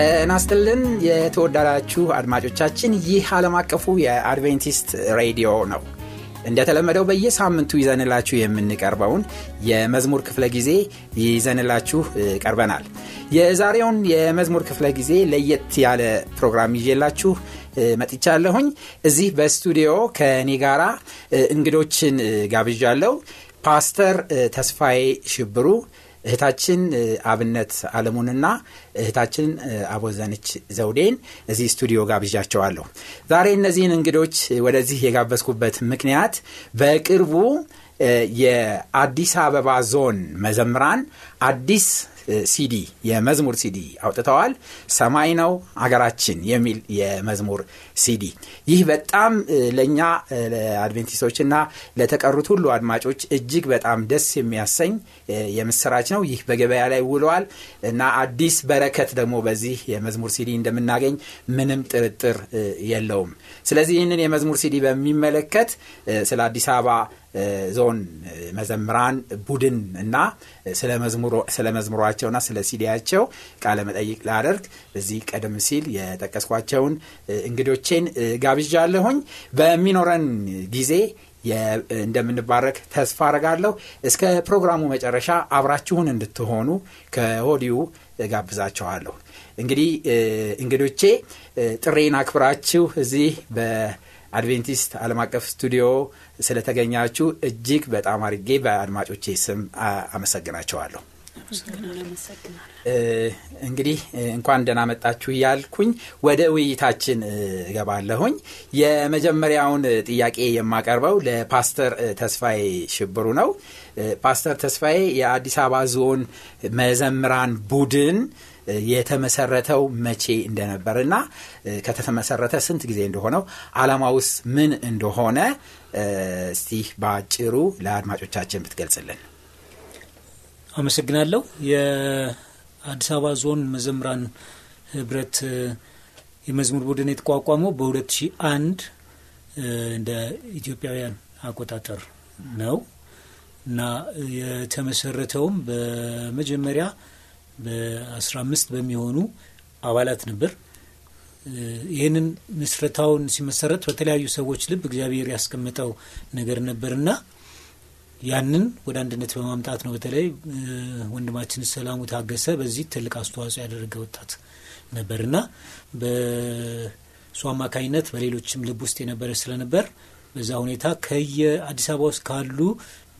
ጤና ይስጥልን የተወዳዳችሁ አድማጮቻችን፣ ይህ ዓለም አቀፉ የአድቬንቲስት ሬዲዮ ነው። እንደተለመደው በየሳምንቱ ይዘንላችሁ የምንቀርበውን የመዝሙር ክፍለ ጊዜ ይዘንላችሁ ቀርበናል። የዛሬውን የመዝሙር ክፍለ ጊዜ ለየት ያለ ፕሮግራም ይዤላችሁ መጥቻለሁኝ። እዚህ በስቱዲዮ ከእኔ ጋራ እንግዶችን ጋብዣለሁ። ፓስተር ተስፋዬ ሽብሩ እህታችን አብነት አለሙንና እህታችን አቦዘነች ዘውዴን እዚህ ስቱዲዮ ጋብዣቸዋለሁ። ዛሬ እነዚህን እንግዶች ወደዚህ የጋበዝኩበት ምክንያት በቅርቡ የአዲስ አበባ ዞን መዘምራን አዲስ ሲዲ የመዝሙር ሲዲ አውጥተዋል። ሰማይ ነው አገራችን የሚል የመዝሙር ሲዲ። ይህ በጣም ለእኛ ለአድቬንቲስቶችና ለተቀሩት ሁሉ አድማጮች እጅግ በጣም ደስ የሚያሰኝ የምስራች ነው። ይህ በገበያ ላይ ውለዋል እና አዲስ በረከት ደግሞ በዚህ የመዝሙር ሲዲ እንደምናገኝ ምንም ጥርጥር የለውም። ስለዚህ ይህንን የመዝሙር ሲዲ በሚመለከት ስለ አዲስ አበባ ዞን መዘምራን ቡድን እና ስለ መዝሙሯቸውና ስለ ሲዲያቸው ቃለ መጠይቅ ላደርግ እዚህ ቀደም ሲል የጠቀስኳቸውን እንግዶቼን ጋብዣለሁኝ። በሚኖረን ጊዜ እንደምንባረክ ተስፋ አረጋለሁ። እስከ ፕሮግራሙ መጨረሻ አብራችሁን እንድትሆኑ ከሆዲሁ ጋብዛችኋለሁ። እንግዲህ እንግዶቼ ጥሬን አክብራችሁ እዚህ በአድቬንቲስት ዓለም አቀፍ ስቱዲዮ ስለተገኛችሁ እጅግ በጣም አድርጌ በአድማጮቼ ስም አመሰግናቸዋለሁ። እንግዲህ እንኳን ደህና መጣችሁ እያልኩኝ ወደ ውይይታችን እገባለሁኝ። የመጀመሪያውን ጥያቄ የማቀርበው ለፓስተር ተስፋዬ ሽብሩ ነው። ፓስተር ተስፋዬ የአዲስ አበባ ዞን መዘምራን ቡድን የተመሰረተው መቼ እንደነበርና ከተመሰረተ ስንት ጊዜ እንደሆነው ዓላማውስ ምን እንደሆነ እስቲ በአጭሩ ለአድማጮቻችን ብትገልጽልን። አመሰግናለሁ። የአዲስ አበባ ዞን መዘምራን ህብረት የመዝሙር ቡድን የተቋቋመው በ2001 እንደ ኢትዮጵያውያን አቆጣጠር ነው እና የተመሰረተውም በመጀመሪያ በ15 በሚሆኑ አባላት ነበር። ይህንን ምስረታውን ሲመሰረት በተለያዩ ሰዎች ልብ እግዚአብሔር ያስቀመጠው ነገር ነበርና ያንን ወደ አንድነት በማምጣት ነው። በተለይ ወንድማችን ሰላሙ ታገሰ በዚህ ትልቅ አስተዋጽኦ ያደረገ ወጣት ነበርና በእሱ አማካኝነት በሌሎችም ልብ ውስጥ የነበረ ስለነበር በዛ ሁኔታ ከየአዲስ አበባ ውስጥ ካሉ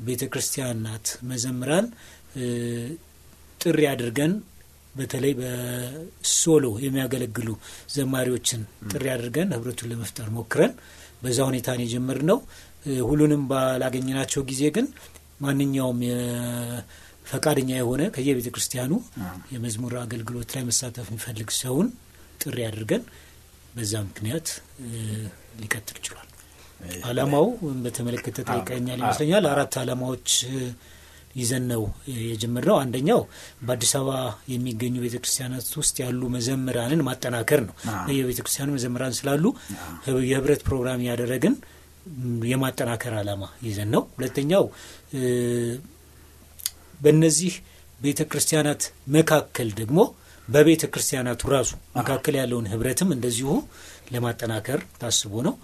ቤተ ክርስቲያናት መዘምራን ጥሪ አድርገን በተለይ በሶሎ የሚያገለግሉ ዘማሪዎችን ጥሪ አድርገን ህብረቱን ለመፍጠር ሞክረን በዛ ሁኔታ ነው የጀመርነው። ሁሉንም ባላገኘናቸው ጊዜ ግን ማንኛውም ፈቃደኛ የሆነ ከየቤተ ክርስቲያኑ የመዝሙር አገልግሎት ላይ መሳተፍ የሚፈልግ ሰውን ጥሪ አድርገን በዛ ምክንያት ሊቀጥል ችሏል። አላማው በተመለከተ ጠይቀኛል ይመስለኛል። አራት አላማዎች ይዘን ነው የጀመርነው። አንደኛው በአዲስ አበባ የሚገኙ ቤተ ክርስቲያናት ውስጥ ያሉ መዘምራንን ማጠናከር ነው። የቤተ ክርስቲያኑ መዘምራን ስላሉ የህብረት ፕሮግራም ያደረግን የማጠናከር አላማ ይዘን ነው። ሁለተኛው በእነዚህ ቤተ ክርስቲያናት መካከል ደግሞ በቤተ ክርስቲያናቱ ራሱ መካከል ያለውን ህብረትም እንደዚሁ ለማጠናከር ታስቦ ነው።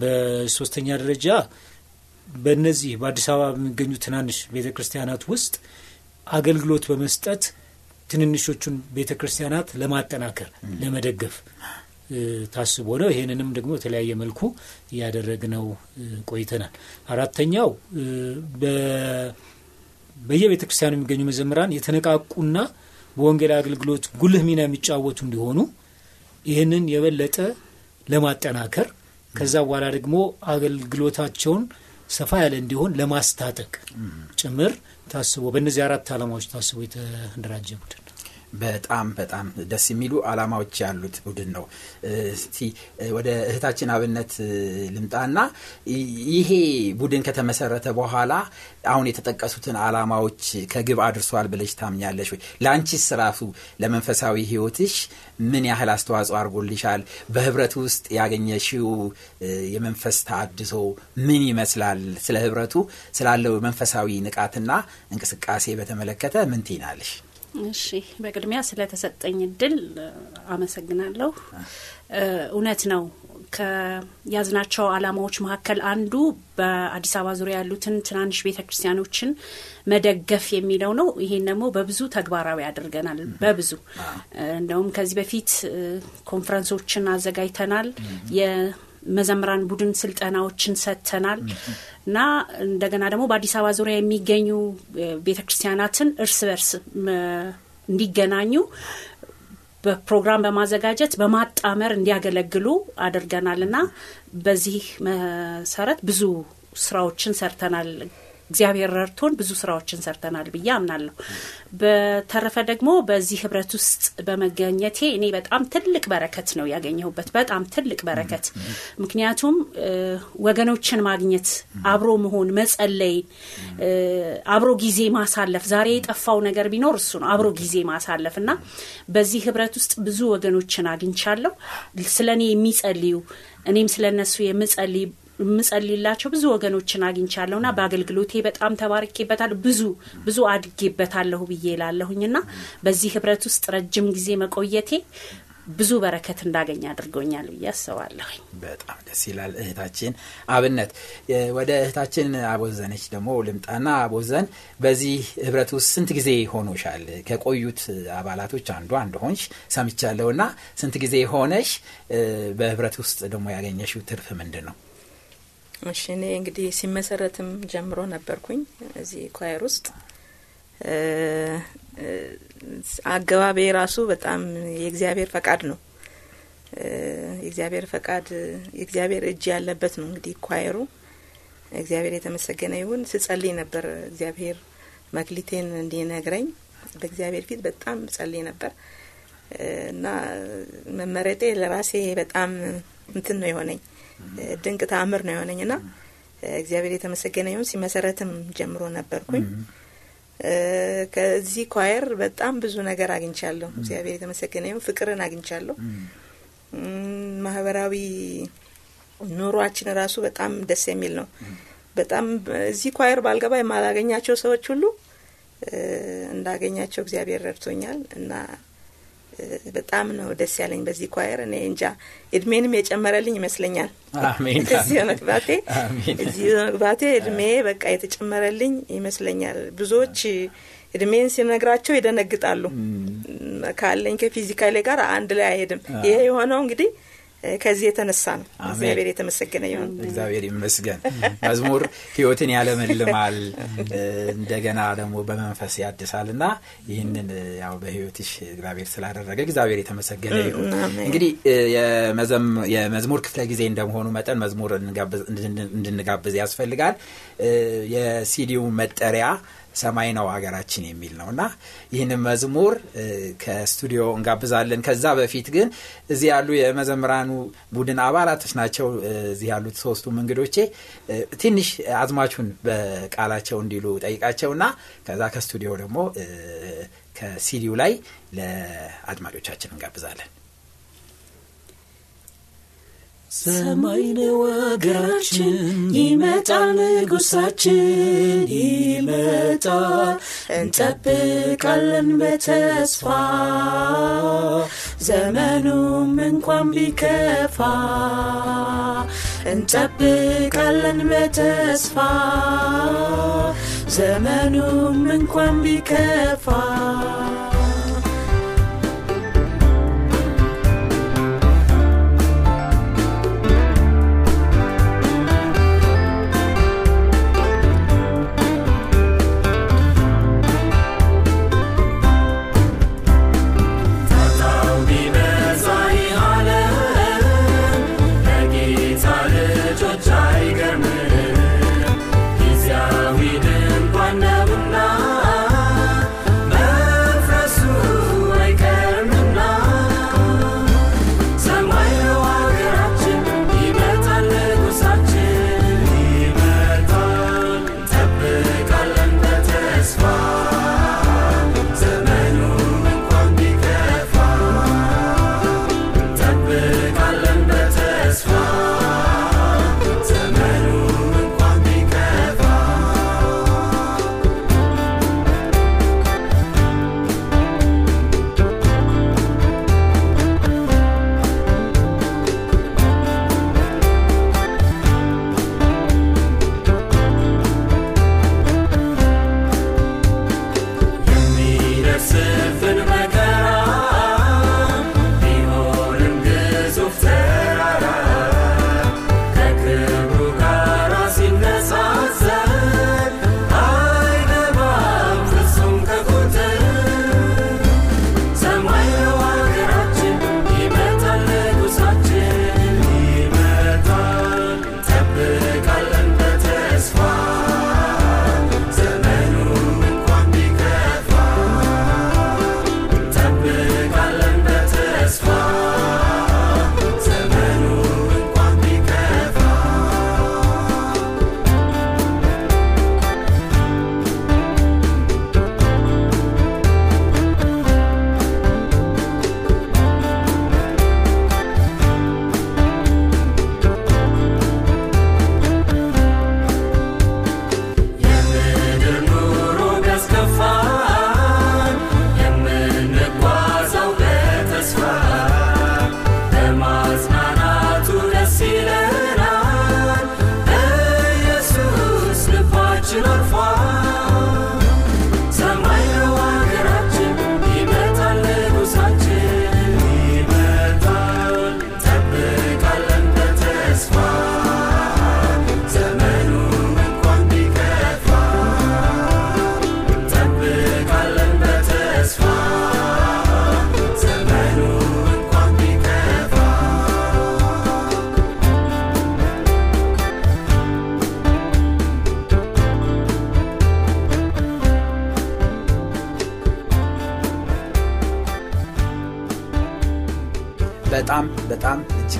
በሶስተኛ ደረጃ በእነዚህ በአዲስ አበባ በሚገኙ ትናንሽ ቤተ ክርስቲያናት ውስጥ አገልግሎት በመስጠት ትንንሾቹን ቤተ ክርስቲያናት ለማጠናከር ለመደገፍ ታስቦ ነው። ይህንንም ደግሞ በተለያየ መልኩ እያደረግነው ቆይተናል። አራተኛው በየቤተ ክርስቲያኑ የሚገኙ መዘምራን የተነቃቁና በወንጌል አገልግሎት ጉልህ ሚና የሚጫወቱ እንዲሆኑ ይህንን የበለጠ ለማጠናከር ከዛ በኋላ ደግሞ አገልግሎታቸውን ሰፋ ያለ እንዲሆን ለማስታጠቅ ጭምር ታስቦ በእነዚህ አራት ዓላማዎች ታስቦ የተደራጀ ቡድን በጣም በጣም ደስ የሚሉ አላማዎች ያሉት ቡድን ነው። ወደ እህታችን አብነት ልምጣና ይሄ ቡድን ከተመሰረተ በኋላ አሁን የተጠቀሱትን አላማዎች ከግብ አድርሷል ብለሽ ታምኛለሽ ወይ? ለአንቺስ ራሱ ለመንፈሳዊ ሕይወትሽ ምን ያህል አስተዋጽኦ አድርጎልሻል? በህብረቱ ውስጥ ያገኘሽው የመንፈስ ታድሶ ምን ይመስላል? ስለ ህብረቱ ስላለው መንፈሳዊ ንቃትና እንቅስቃሴ በተመለከተ ምን ትይናለሽ? እሺ በቅድሚያ ስለተሰጠኝ እድል አመሰግናለሁ። እውነት ነው ከያዝናቸው አላማዎች መካከል አንዱ በአዲስ አበባ ዙሪያ ያሉትን ትናንሽ ቤተ ክርስቲያኖችን መደገፍ የሚለው ነው። ይሄን ደግሞ በብዙ ተግባራዊ አድርገናል። በብዙ እንደውም ከዚህ በፊት ኮንፈረንሶችን አዘጋጅተናል። የመዘምራን ቡድን ስልጠናዎችን ሰጥተናል እና እንደገና ደግሞ በአዲስ አበባ ዙሪያ የሚገኙ ቤተ ክርስቲያናትን እርስ በርስ እንዲገናኙ በፕሮግራም በማዘጋጀት በማጣመር እንዲያገለግሉ አድርገናል እና በዚህ መሰረት ብዙ ስራዎችን ሰርተናል። እግዚአብሔር ረድቶን ብዙ ስራዎችን ሰርተናል ብዬ አምናለሁ። በተረፈ ደግሞ በዚህ ህብረት ውስጥ በመገኘቴ እኔ በጣም ትልቅ በረከት ነው ያገኘሁበት፣ በጣም ትልቅ በረከት። ምክንያቱም ወገኖችን ማግኘት፣ አብሮ መሆን፣ መጸለይን፣ አብሮ ጊዜ ማሳለፍ፣ ዛሬ የጠፋው ነገር ቢኖር እሱ ነው፣ አብሮ ጊዜ ማሳለፍ እና በዚህ ህብረት ውስጥ ብዙ ወገኖችን አግኝቻለሁ። ስለ እኔ የሚጸልዩ እኔም ስለ እነሱ የምጸልይ የምጸልላቸው ብዙ ወገኖችን አግኝቻለሁና በአገልግሎቴ በጣም ተባርኬበታለሁ። ብዙ ብዙ አድጌበታለሁ ብዬ ላለሁኝና በዚህ ህብረት ውስጥ ረጅም ጊዜ መቆየቴ ብዙ በረከት እንዳገኝ አድርጎኛል ብዬ አስባለሁኝ። በጣም ደስ ይላል። እህታችን አብነት ወደ እህታችን አቦዘነች ደግሞ ልምጣና አቦዘን በዚህ ህብረት ውስጥ ስንት ጊዜ ሆኖሻል? ከቆዩት አባላቶች አንዷ እንደሆንሽ ሰምቻለሁና ስንት ጊዜ ሆነሽ? በህብረት ውስጥ ደግሞ ያገኘሽው ትርፍ ምንድን ነው? እሺ እኔ እንግዲህ ሲመሰረትም ጀምሮ ነበርኩኝ እዚህ ኳየር ውስጥ አገባቤ ራሱ በጣም የእግዚአብሔር ፈቃድ ነው። የእግዚአብሔር ፈቃድ የእግዚአብሔር እጅ ያለበት ነው። እንግዲህ ኳየሩ እግዚአብሔር የተመሰገነ ይሁን። ስጸልይ ነበር እግዚአብሔር መክሊቴን እንዲነግረኝ በእግዚአብሔር ፊት በጣም ጸልይ ነበር እና መመረጤ ለራሴ በጣም እንትን ነው የሆነኝ ድንቅ ተአምር ነው የሆነኝ ና እግዚአብሔር የተመሰገነ ይሁን። ሲመሰረትም ጀምሮ ነበርኩኝ። ከዚህ ኳየር በጣም ብዙ ነገር አግኝቻለሁ። እግዚአብሔር የተመሰገነ ይሁን። ፍቅርን አግኝቻለሁ። ማህበራዊ ኑሯችን ራሱ በጣም ደስ የሚል ነው። በጣም እዚህ ኳየር ባልገባ የማላገኛቸው ሰዎች ሁሉ እንዳገኛቸው እግዚአብሔር ረድቶኛል እና በጣም ነው ደስ ያለኝ በዚህ ኳየር። እኔ እንጃ እድሜንም የጨመረልኝ ይመስለኛል። እዚህ መግባቴ እዚህ መግባቴ እድሜ በቃ የተጨመረልኝ ይመስለኛል። ብዙዎች እድሜን ሲነግራቸው ይደነግጣሉ። ካለኝ ከፊዚካሌ ጋር አንድ ላይ አይሄድም። ይሄ የሆነው እንግዲህ ከዚህ የተነሳ ነው። እግዚአብሔር የተመሰገነ ይሁን። እግዚአብሔር ይመስገን። መዝሙር ሕይወትን ያለመልማል እንደገና ደግሞ በመንፈስ ያድሳል እና ይህንን ያው በሕይወትሽ እግዚአብሔር ስላደረገ እግዚአብሔር የተመሰገነ ይሁን። እንግዲህ የመዝሙር ክፍለ ጊዜ እንደመሆኑ መጠን መዝሙር እንድንጋብዝ ያስፈልጋል። የሲዲው መጠሪያ ሰማይ ነው ሀገራችን የሚል ነው እና ይህንን መዝሙር ከስቱዲዮ እንጋብዛለን። ከዛ በፊት ግን እዚህ ያሉ የመዘምራኑ ቡድን አባላቶች ናቸው። እዚህ ያሉት ሶስቱም እንግዶቼ ትንሽ አዝማቹን በቃላቸው እንዲሉ ጠይቃቸውና ከዛ ከስቱዲዮ ደግሞ ከሲዲው ላይ ለአድማጮቻችን እንጋብዛለን። ሰማይ ነው አገራችን፣ ይመጣል ንጉሳችን፣ ይመጣል እንጠብቃለን በተስፋ። ዘመኑም እንኳን ቢከፋ እንጠብቃለን በተስፋ። ዘመኑም እንኳን ቢከፋ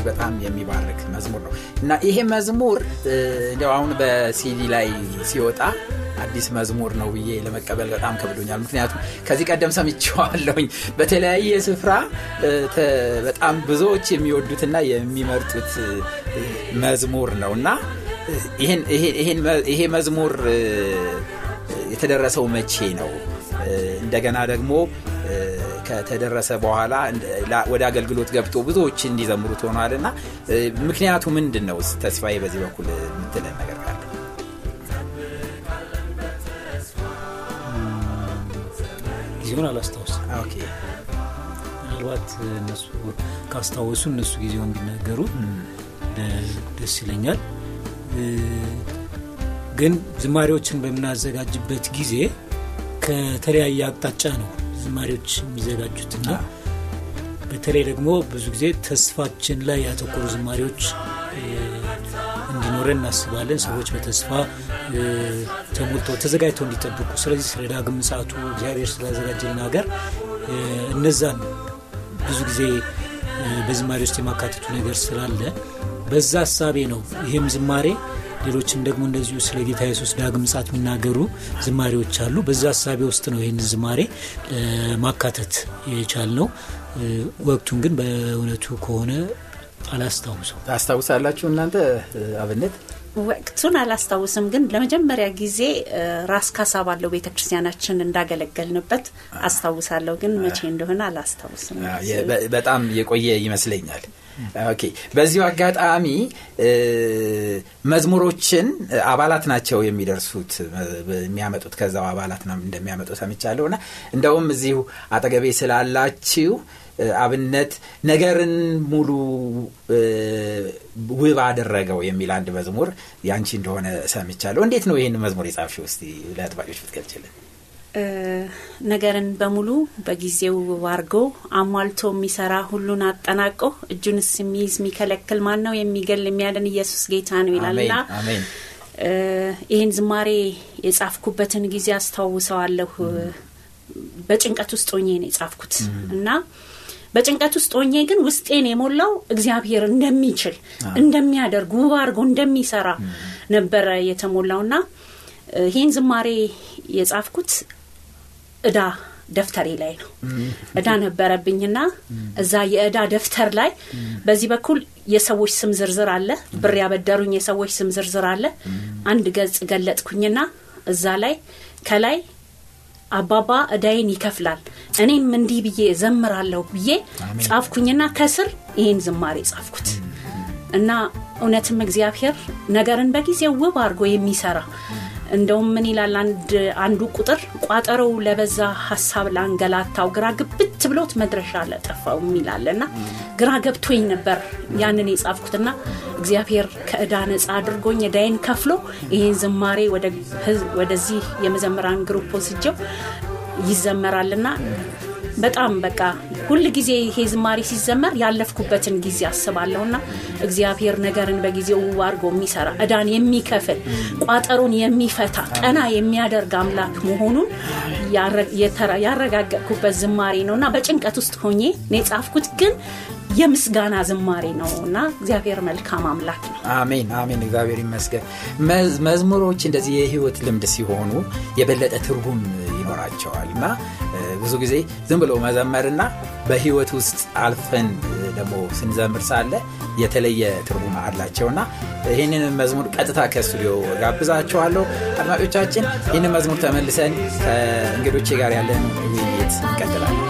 እጅግ በጣም የሚባርክ መዝሙር ነው እና ይሄ መዝሙር እንዲያው አሁን በሲዲ ላይ ሲወጣ አዲስ መዝሙር ነው ብዬ ለመቀበል በጣም ከብዶኛል። ምክንያቱም ከዚህ ቀደም ሰምቼዋለሁኝ በተለያየ ስፍራ በጣም ብዙዎች የሚወዱትና የሚመርጡት መዝሙር ነው እና ይሄ መዝሙር የተደረሰው መቼ ነው? እንደገና ደግሞ ከተደረሰ በኋላ ወደ አገልግሎት ገብቶ ብዙዎች እንዲዘምሩት ሆኗል እና ምክንያቱ ምንድን ነው? ተስፋዬ በዚህ በኩል የምትለን ነገር ካለ ጊዜውን አላስታውስም። ምናልባት እነሱ ካስታወሱ እነሱ ጊዜውን ቢናገሩ ደስ ይለኛል። ግን ዝማሬዎችን በምናዘጋጅበት ጊዜ ከተለያየ አቅጣጫ ነው ዝማሬዎች የሚዘጋጁትና በተለይ ደግሞ ብዙ ጊዜ ተስፋችን ላይ ያተኮሩ ዝማሬዎች እንዲኖረን እናስባለን። ሰዎች በተስፋ ተሞልተው ተዘጋጅተው እንዲጠብቁ። ስለዚህ ስለ ዳግም ምጽአቱ እግዚአብሔር ስላዘጋጀልን ሀገር እነዛን ብዙ ጊዜ በዝማሬ ውስጥ የማካተቱ ነገር ስላለ በዛ ሀሳቤ ነው ይህም ዝማሬ ሌሎችም ደግሞ እንደዚሁ ስለ ጌታ ኢየሱስ ዳግም ምጽአት የሚናገሩ ዝማሬዎች አሉ። በዛ ሀሳቤ ውስጥ ነው ይህን ዝማሬ ማካተት የቻል ነው። ወቅቱን ግን በእውነቱ ከሆነ አላስታውሰው። ታስታውሳላችሁ እናንተ አብነት? ወቅቱን አላስታውስም፣ ግን ለመጀመሪያ ጊዜ ራስ ካሳ ባለው ቤተ ክርስቲያናችን እንዳገለገልንበት አስታውሳለሁ። ግን መቼ እንደሆነ አላስታውስም። በጣም የቆየ ይመስለኛል። Okay። በዚሁ አጋጣሚ መዝሙሮችን አባላት ናቸው የሚደርሱት የሚያመጡት ከዛው አባላት እንደሚያመጡ ሰምቻለሁ። እና እንደውም እዚሁ አጠገቤ ስላላችሁ አብነት ነገርን ሁሉ ውብ አደረገው የሚል አንድ መዝሙር ያንቺ እንደሆነ ሰምቻለሁ። እንዴት ነው ይህን መዝሙር የጻፍሽው? እስቲ ለአድማጮች ብትገልጭልን ነገርን በሙሉ በጊዜው አርጎ አሟልቶ የሚሰራ ሁሉን አጠናቆ እጁንስ የሚይዝ የሚከለክል ማን ነው? የሚገል የሚያድን ኢየሱስ ጌታ ነው ይላልና ይህን ዝማሬ የጻፍኩበትን ጊዜ አስታውሰዋለሁ። በጭንቀት ውስጥ ሆኜ ነው የጻፍኩት። እና በጭንቀት ውስጥ ሆኜ ግን ውስጤን የሞላው እግዚአብሔር እንደሚችል እንደሚያደርግ ውብ አድርጎ እንደሚሰራ ነበረ የተሞላውና ይህን ዝማሬ የጻፍኩት እዳ ደፍተሬ ላይ ነው። እዳ ነበረብኝና እዛ የእዳ ደፍተር ላይ በዚህ በኩል የሰዎች ስም ዝርዝር አለ፣ ብር ያበደሩኝ የሰዎች ስም ዝርዝር አለ። አንድ ገጽ ገለጥኩኝና እዛ ላይ ከላይ አባባ እዳይን ይከፍላል እኔም እንዲህ ብዬ ዘምራለሁ ብዬ ጻፍኩኝና ከስር ይህን ዝማሬ ጻፍኩት እና እውነትም እግዚአብሔር ነገርን በጊዜው ውብ አድርጎ የሚሰራ እንደውም ምን ይላል? አንዱ ቁጥር ቋጠሮው ለበዛ ሀሳብ ላንገላታው ግራ ግብት ብሎት መድረሻ ለጠፋው የሚላል እና ግራ ገብቶኝ ነበር ያንን የጻፍኩትና እግዚአብሔር ከእዳ ነጻ አድርጎኝ እዳይን ከፍሎ ይህን ዝማሬ ወደዚህ የመዘምራን ግሩፕ ወስጀው ይዘመራልና በጣም በቃ ሁል ጊዜ ይሄ ዝማሬ ሲዘመር ያለፍኩበትን ጊዜ አስባለሁና እግዚአብሔር ነገርን በጊዜው ውብ አድርጎ የሚሰራ እዳን የሚከፍል ቋጠሮን የሚፈታ ቀና የሚያደርግ አምላክ መሆኑን ያረጋገጥኩበት ዝማሬ ነው እና በጭንቀት ውስጥ ሆኜ ነው የጻፍኩት ግን የምስጋና ዝማሬ ነው እና እግዚአብሔር መልካም አምላክ ነው። አሜን አሜን። እግዚአብሔር ይመስገን። መዝሙሮች እንደዚህ የህይወት ልምድ ሲሆኑ የበለጠ ትርጉም ይኖራቸዋል እና ብዙ ጊዜ ዝም ብሎ መዘመርና በህይወት ውስጥ አልፈን ደግሞ ስንዘምር ሳለ የተለየ ትርጉም አላቸውና ይህንን መዝሙር ቀጥታ ከስቱዲዮ ጋብዛቸዋለሁ። አድማጮቻችን ይህንን መዝሙር ተመልሰን ከእንግዶቼ ጋር ያለን ውይይት እንቀጥላለን።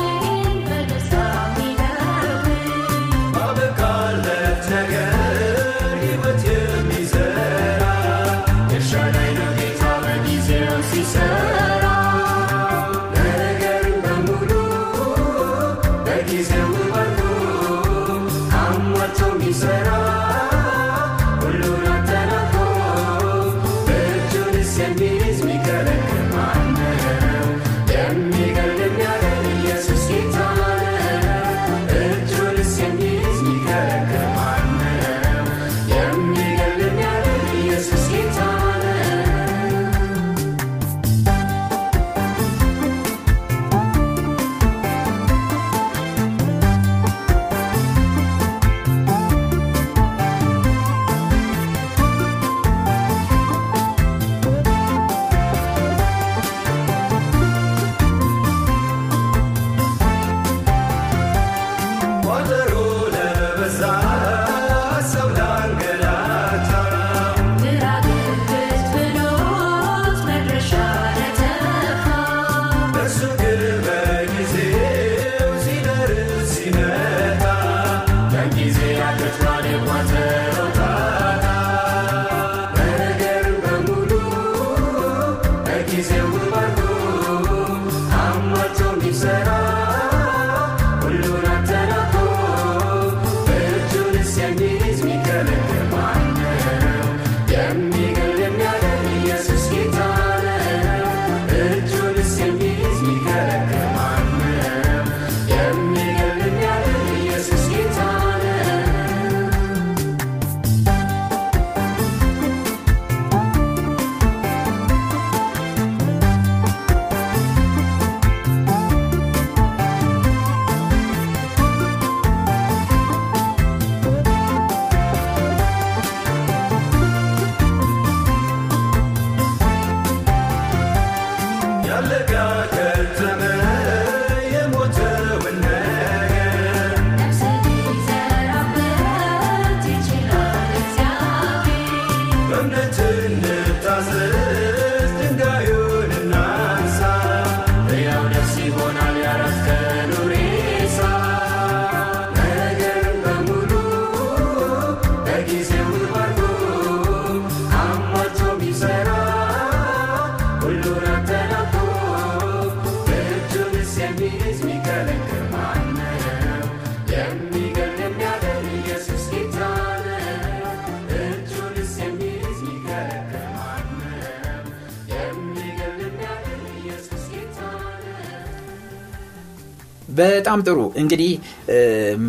በጣም ጥሩ። እንግዲህ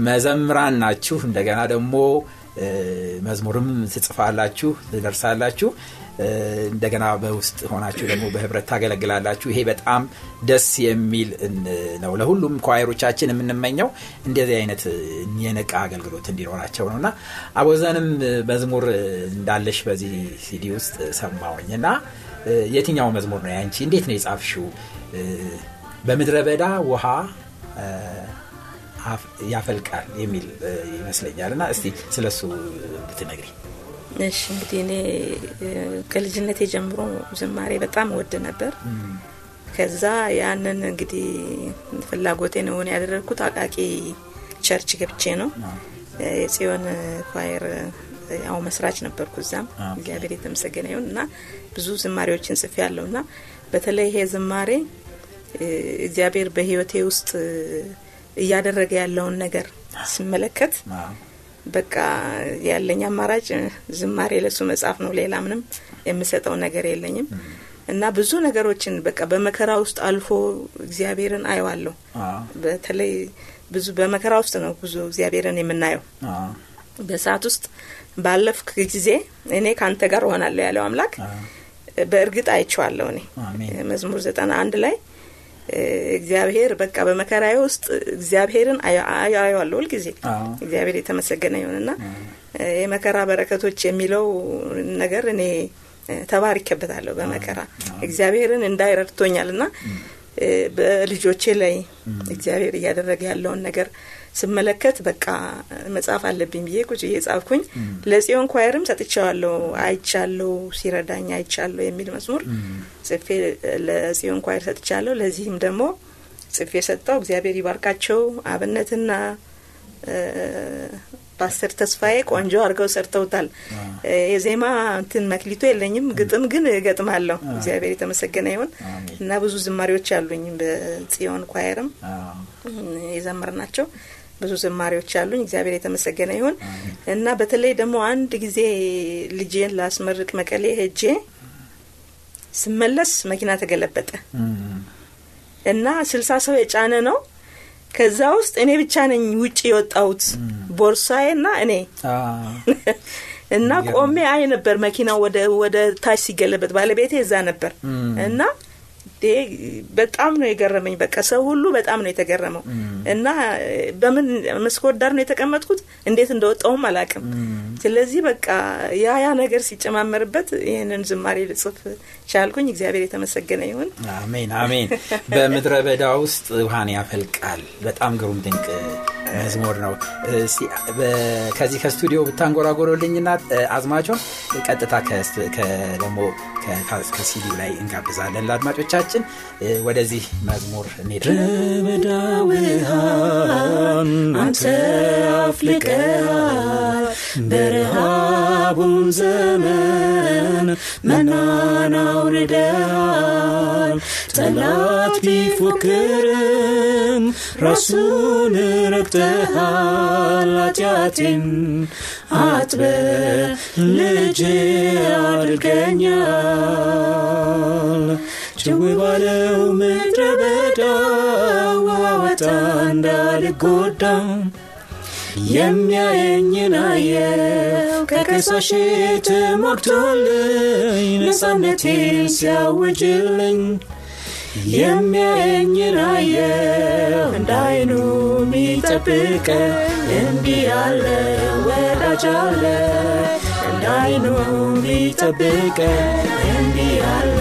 መዘምራን ናችሁ። እንደገና ደግሞ መዝሙርም ትጽፋላችሁ ትደርሳላችሁ። እንደገና በውስጥ ሆናችሁ ደግሞ በህብረት ታገለግላላችሁ። ይሄ በጣም ደስ የሚል ነው። ለሁሉም ኳይሮቻችን የምንመኘው እንደዚህ አይነት የነቃ አገልግሎት እንዲኖራቸው ነው። እና አቦዘንም መዝሙር እንዳለሽ በዚህ ሲዲ ውስጥ ሰማውኝ እና የትኛው መዝሙር ነው ያንቺ? እንዴት ነው የጻፍሽው? በምድረ በዳ ውሃ ያፈልቃል የሚል ይመስለኛል። እና እስቲ ስለሱ ብትነግሪ እሺ እንግዲህ እኔ ከልጅነቴ ጀምሮ ዝማሬ በጣም ወድ ነበር። ከዛ ያንን እንግዲህ ፍላጎቴን እውን ያደረግኩት አቃቂ church ገብቼ ነው። የጽዮን choir ያው መስራች ነበርኩ እዛም። እግዚአብሔር የተመሰገነ ይሁን። እና ብዙ ዝማሬዎችን ጽፌ ያለው እና በተለይ ይሄ ዝማሬ እግዚአብሔር በህይወቴ ውስጥ እያደረገ ያለውን ነገር ስመለከት በቃ ያለኝ አማራጭ ዝማሬ ለሱ መጽሐፍ ነው። ሌላ ምንም የምሰጠው ነገር የለኝም። እና ብዙ ነገሮችን በቃ በመከራ ውስጥ አልፎ እግዚአብሔርን አየዋለሁ። በተለይ ብዙ በመከራ ውስጥ ነው ብዙ እግዚአብሔርን የምናየው። በሰዓት ውስጥ ባለፍክ ጊዜ እኔ ከአንተ ጋር ሆናለሁ ያለው አምላክ በእርግጥ አይቼዋለሁ እኔ። መዝሙር ዘጠና አንድ ላይ እግዚአብሔር በቃ በመከራዬ ውስጥ እግዚአብሔርን አየዋለሁ ሁልጊዜ። እግዚአብሔር የተመሰገነ ይሁንና የመከራ በረከቶች የሚለው ነገር እኔ ተባርኬበታለሁ በመከራ እግዚአብሔርን እንዳይረድቶኛል ና በልጆቼ ላይ እግዚአብሔር እያደረገ ያለውን ነገር ስመለከት በቃ መጽሐፍ አለብኝ ብዬ ቁጭ እየጻፍኩኝ ለጽዮን ኳየርም ሰጥቼዋለሁ አይቻለሁ ሲረዳኝ አይቻለሁ የሚል መዝሙር ጽፌ ለጽዮን ኳየር ሰጥቻለሁ። ለዚህም ደግሞ ጽፌ ሰጠው እግዚአብሔር ይባርካቸው አብነትና ፓስተር ተስፋዬ ቆንጆ አድርገው ሰርተውታል። የዜማ እንትን መክሊቶ የለኝም ግጥም ግን እገጥማለሁ። እግዚአብሔር የተመሰገነ ይሁን። እና ብዙ ዝማሪዎች አሉኝ በጽዮን ኳየርም የዘምር ናቸው ብዙ ዝማሪዎች አሉኝ። እግዚአብሔር የተመሰገነ ይሁን። እና በተለይ ደግሞ አንድ ጊዜ ልጄን ላስመርቅ መቀሌ ሄጄ ስመለስ መኪና ተገለበጠ። እና ስልሳ ሰው የጫነ ነው። ከዛ ውስጥ እኔ ብቻ ነኝ ውጭ የወጣሁት ቦርሳዬ እና እኔ። እና ቆሜ አይ ነበር መኪናው ወደ ወደ ታች ሲገለበት ባለቤቴ እዛ ነበር። እና በጣም ነው የገረመኝ። በቃ ሰው ሁሉ በጣም ነው የተገረመው። እና በምን መስኮት ዳር ነው የተቀመጥኩት? እንዴት እንደወጣውም አላቅም ስለዚህ በቃ ያ ያ ነገር ሲጨማመርበት ይህንን ዝማሬ ልጽፍ ቻልኩኝ። እግዚአብሔር የተመሰገነ ይሁን። አሜን አሜን። በምድረ በዳ ውስጥ ውሃን ያፈልቃል። በጣም ግሩም ድንቅ መዝሙር ነው። ከዚህ ከስቱዲዮ ብታንጎራጎሮልኝና አዝማቾን ቀጥታ ደግሞ ከሲዲ ላይ እንጋብዛለን። ለአድማጮቻችን ወደዚህ መዝሙር ውሃን አንተ አፍልቀሃል በረሃቡም ዘመን መናን አውርደሃል ጠላት ቢፎክርም ራሱን ረግጠሃል ኃጢአቴን አጥበ ልጅ አድርገኛል ጭው ባለው ምድረ በዳ ዋወጣ እንዳልጎዳ የሚያየኝን አየው። ከከሳሼ ተሟግቶልኝ ነጻነቴን ሲያውጅልኝ የሚያየኝን አየው። እንዳይኑ ሚጠብቀ እንዲህ ያለ ወዳጅ አለ። እንዳይኑ ሚጠብቀ እንዲህ ያለ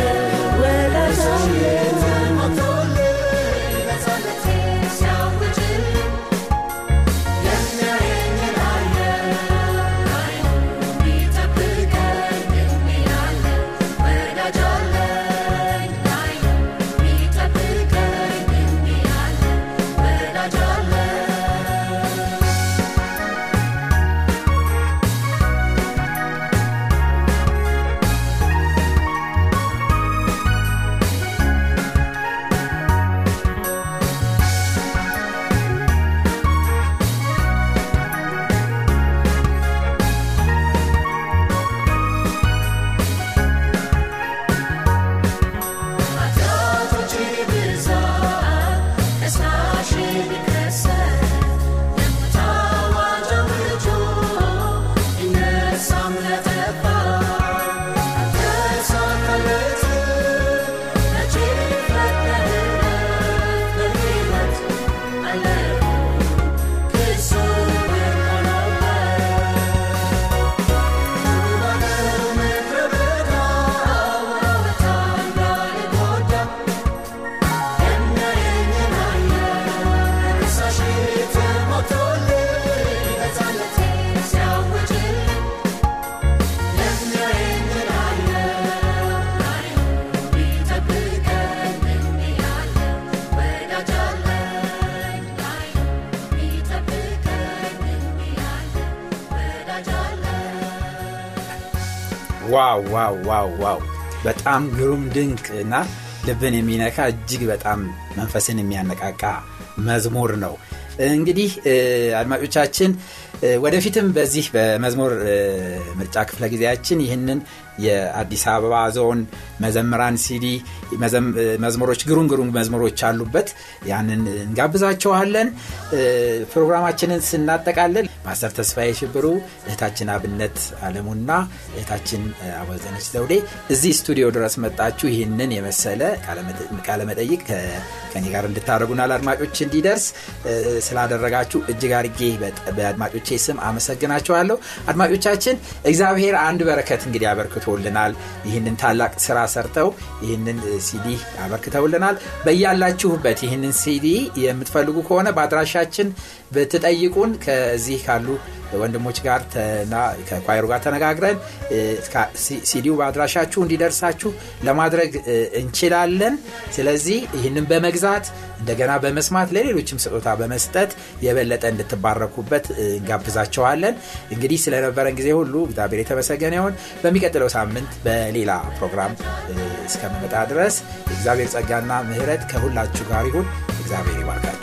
Wow wow wow! በጣም ግሩም ድንቅ እና ልብን የሚነካ እጅግ በጣም መንፈስን የሚያነቃቃ መዝሙር ነው። እንግዲህ አድማጮቻችን ወደፊትም በዚህ በመዝሙር ምርጫ ክፍለ ጊዜያችን ይህንን የአዲስ አበባ ዞን መዘምራን ሲዲ መዝሙሮች ግሩም ግሩም መዝሙሮች አሉበት። ያንን እንጋብዛቸዋለን ፕሮግራማችንን ስናጠቃልል ፓስተር ተስፋዬ ሽብሩ እህታችን አብነት አለሙና እህታችን አወዘነች ዘውዴ እዚህ ስቱዲዮ ድረስ መጣችሁ ይህንን የመሰለ ቃለመጠይቅ ከኔ ጋር እንድታደረጉና ለአድማጮች እንዲደርስ ስላደረጋችሁ እጅግ አርጌ በአድማጮቼ ስም አመሰግናችኋለሁ። አድማጮቻችን እግዚአብሔር አንድ በረከት እንግዲህ አበርክቶልናል። ይህንን ታላቅ ስራ ሰርተው ይህንን ሲዲ አበርክተውልናል። በያላችሁበት ይህንን ሲዲ የምትፈልጉ ከሆነ በአድራሻችን ብትጠይቁን ከዚህ ካሉ ወንድሞች ጋር ከኳይሩ ጋር ተነጋግረን ሲዲው በአድራሻችሁ እንዲደርሳችሁ ለማድረግ እንችላለን። ስለዚህ ይህንን በመግዛት እንደገና በመስማት ለሌሎችም ስጦታ በመስጠት የበለጠ እንድትባረኩበት እንጋብዛቸዋለን። እንግዲህ ስለነበረን ጊዜ ሁሉ እግዚአብሔር የተመሰገነ ይሆን በሚቀጥለው ሳምንት በሌላ ፕሮግራም እስከምመጣ ድረስ የእግዚአብሔር ጸጋና ምህረት ከሁላችሁ ጋር ይሁን። እግዚአብሔር ይባርካችሁ